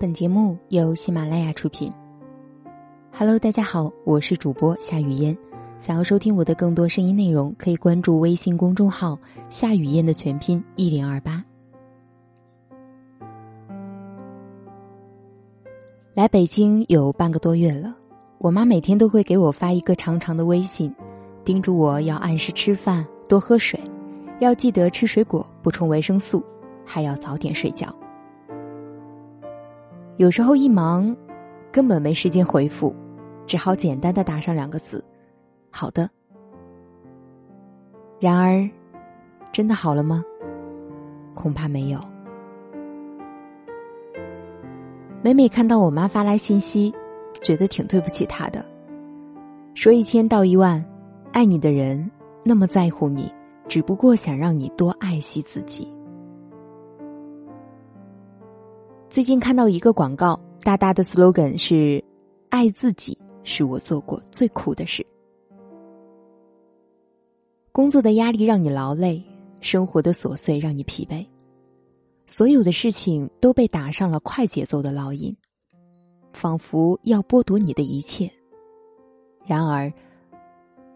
本节目由喜马拉雅出品。Hello，大家好，我是主播夏雨嫣。想要收听我的更多声音内容，可以关注微信公众号“夏雨嫣”的全拼一零二八。来北京有半个多月了，我妈每天都会给我发一个长长的微信，叮嘱我要按时吃饭、多喝水，要记得吃水果、补充维生素，还要早点睡觉。有时候一忙，根本没时间回复，只好简单的打上两个字：“好的。”然而，真的好了吗？恐怕没有。每每看到我妈发来信息，觉得挺对不起她的。说一千道一万，爱你的人那么在乎你，只不过想让你多爱惜自己。最近看到一个广告，大大的 slogan 是“爱自己是我做过最苦的事”。工作的压力让你劳累，生活的琐碎让你疲惫，所有的事情都被打上了快节奏的烙印，仿佛要剥夺你的一切。然而，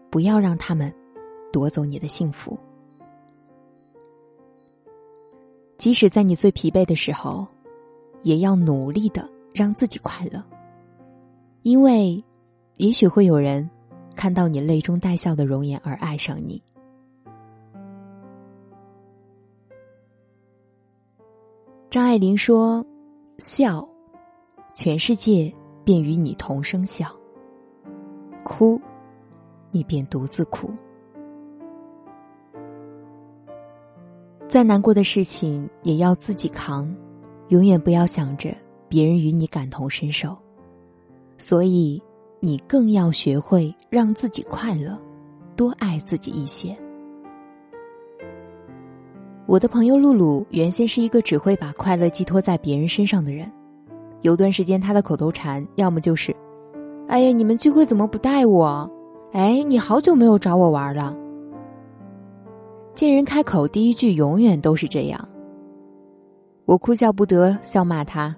不要让他们夺走你的幸福。即使在你最疲惫的时候。也要努力的让自己快乐，因为，也许会有人看到你泪中带笑的容颜而爱上你。张爱玲说：“笑，全世界便与你同声笑；哭，你便独自哭。再难过的事情也要自己扛。”永远不要想着别人与你感同身受，所以你更要学会让自己快乐，多爱自己一些。我的朋友露露原先是一个只会把快乐寄托在别人身上的人，有段时间她的口头禅要么就是：“哎呀，你们聚会怎么不带我？哎，你好久没有找我玩了。”见人开口第一句永远都是这样。我哭笑不得，笑骂他：“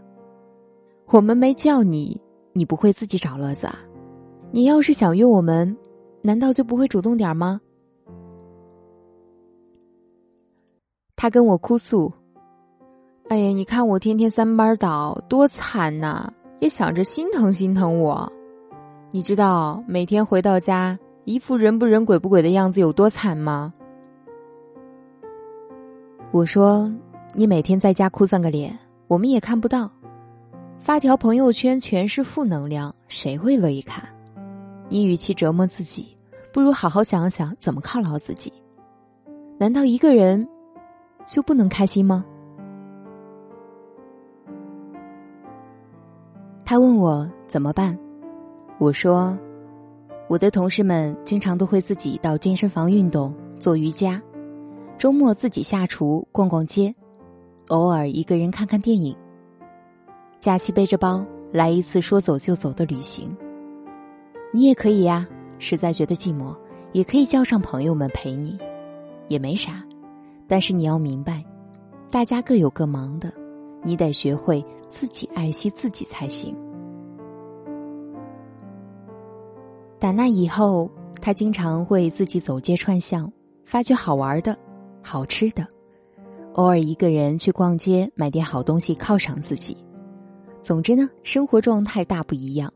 我们没叫你，你不会自己找乐子啊？你要是想约我们，难道就不会主动点吗？”他跟我哭诉：“哎呀，你看我天天三班倒，多惨呐！也想着心疼心疼我。你知道每天回到家一副人不人鬼不鬼的样子有多惨吗？”我说。你每天在家哭丧个脸，我们也看不到；发条朋友圈全是负能量，谁会乐意看？你与其折磨自己，不如好好想想怎么犒劳自己。难道一个人就不能开心吗？他问我怎么办，我说，我的同事们经常都会自己到健身房运动、做瑜伽，周末自己下厨、逛逛街。偶尔一个人看看电影，假期背着包来一次说走就走的旅行。你也可以呀，实在觉得寂寞，也可以叫上朋友们陪你，也没啥。但是你要明白，大家各有各忙的，你得学会自己爱惜自己才行。打那以后，他经常会自己走街串巷，发掘好玩的、好吃的。偶尔一个人去逛街，买点好东西犒赏自己。总之呢，生活状态大不一样。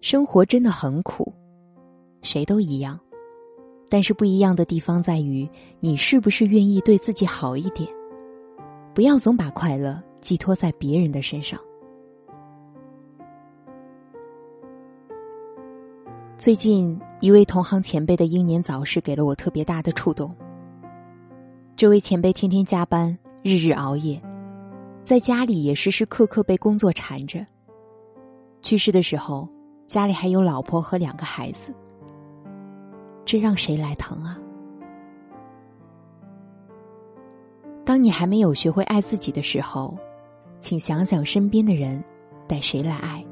生活真的很苦，谁都一样，但是不一样的地方在于，你是不是愿意对自己好一点？不要总把快乐寄托在别人的身上。最近一位同行前辈的英年早逝，给了我特别大的触动。这位前辈天天加班，日日熬夜，在家里也时时刻刻被工作缠着。去世的时候，家里还有老婆和两个孩子，这让谁来疼啊？当你还没有学会爱自己的时候，请想想身边的人，带谁来爱？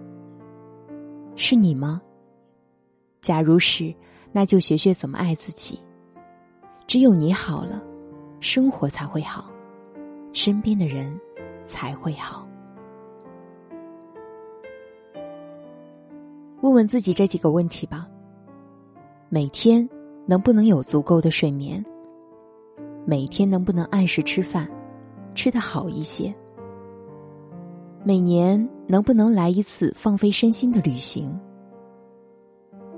是你吗？假如是，那就学学怎么爱自己。只有你好了。生活才会好，身边的人才会好。问问自己这几个问题吧：每天能不能有足够的睡眠？每天能不能按时吃饭，吃得好一些？每年能不能来一次放飞身心的旅行？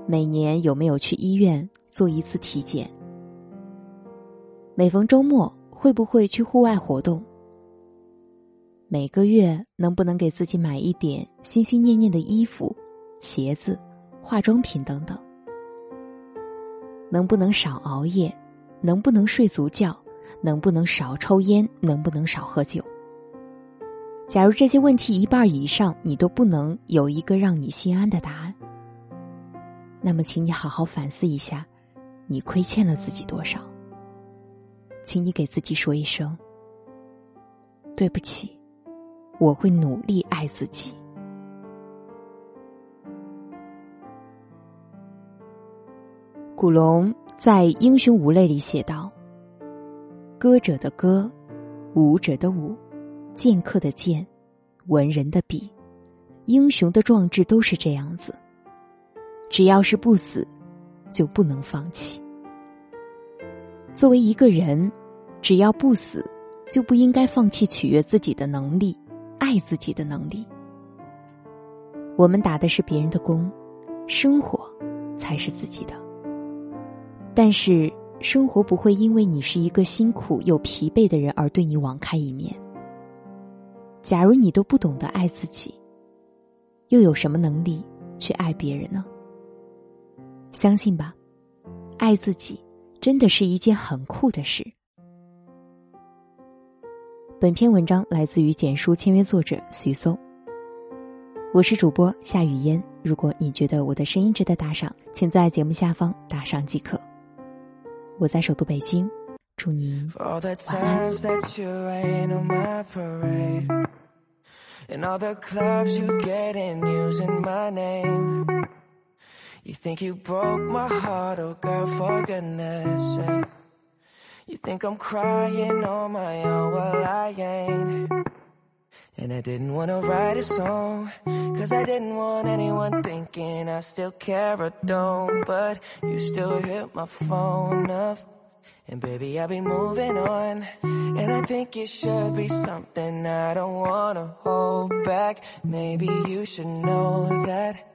每年有没有去医院做一次体检？每逢周末会不会去户外活动？每个月能不能给自己买一点心心念念的衣服、鞋子、化妆品等等？能不能少熬夜？能不能睡足觉？能不能少抽烟？能不能少喝酒？假如这些问题一半以上你都不能有一个让你心安的答案，那么，请你好好反思一下，你亏欠了自己多少？请你给自己说一声对不起，我会努力爱自己。古龙在《英雄无泪》里写道：“歌者的歌，舞者的舞，剑客的剑，文人的笔，英雄的壮志都是这样子。只要是不死，就不能放弃。作为一个人，只要不死，就不应该放弃取悦自己的能力，爱自己的能力。我们打的是别人的工，生活才是自己的。”但是，生活不会因为你是一个辛苦又疲惫的人而对你网开一面。假如你都不懂得爱自己，又有什么能力去爱别人呢？相信吧，爱自己真的是一件很酷的事。本篇文章来自于简书签约作者徐搜。我是主播夏雨嫣。如果你觉得我的声音值得打赏，请在节目下方打赏即可。我在首都北京，祝您晚安。You think you broke my heart, oh girl, for goodness sake. You think I'm crying on my own, well I ain't. And I didn't wanna write a song, cause I didn't want anyone thinking I still care or don't. But you still hit my phone up. And baby, I'll be moving on. And I think it should be something I don't wanna hold back. Maybe you should know that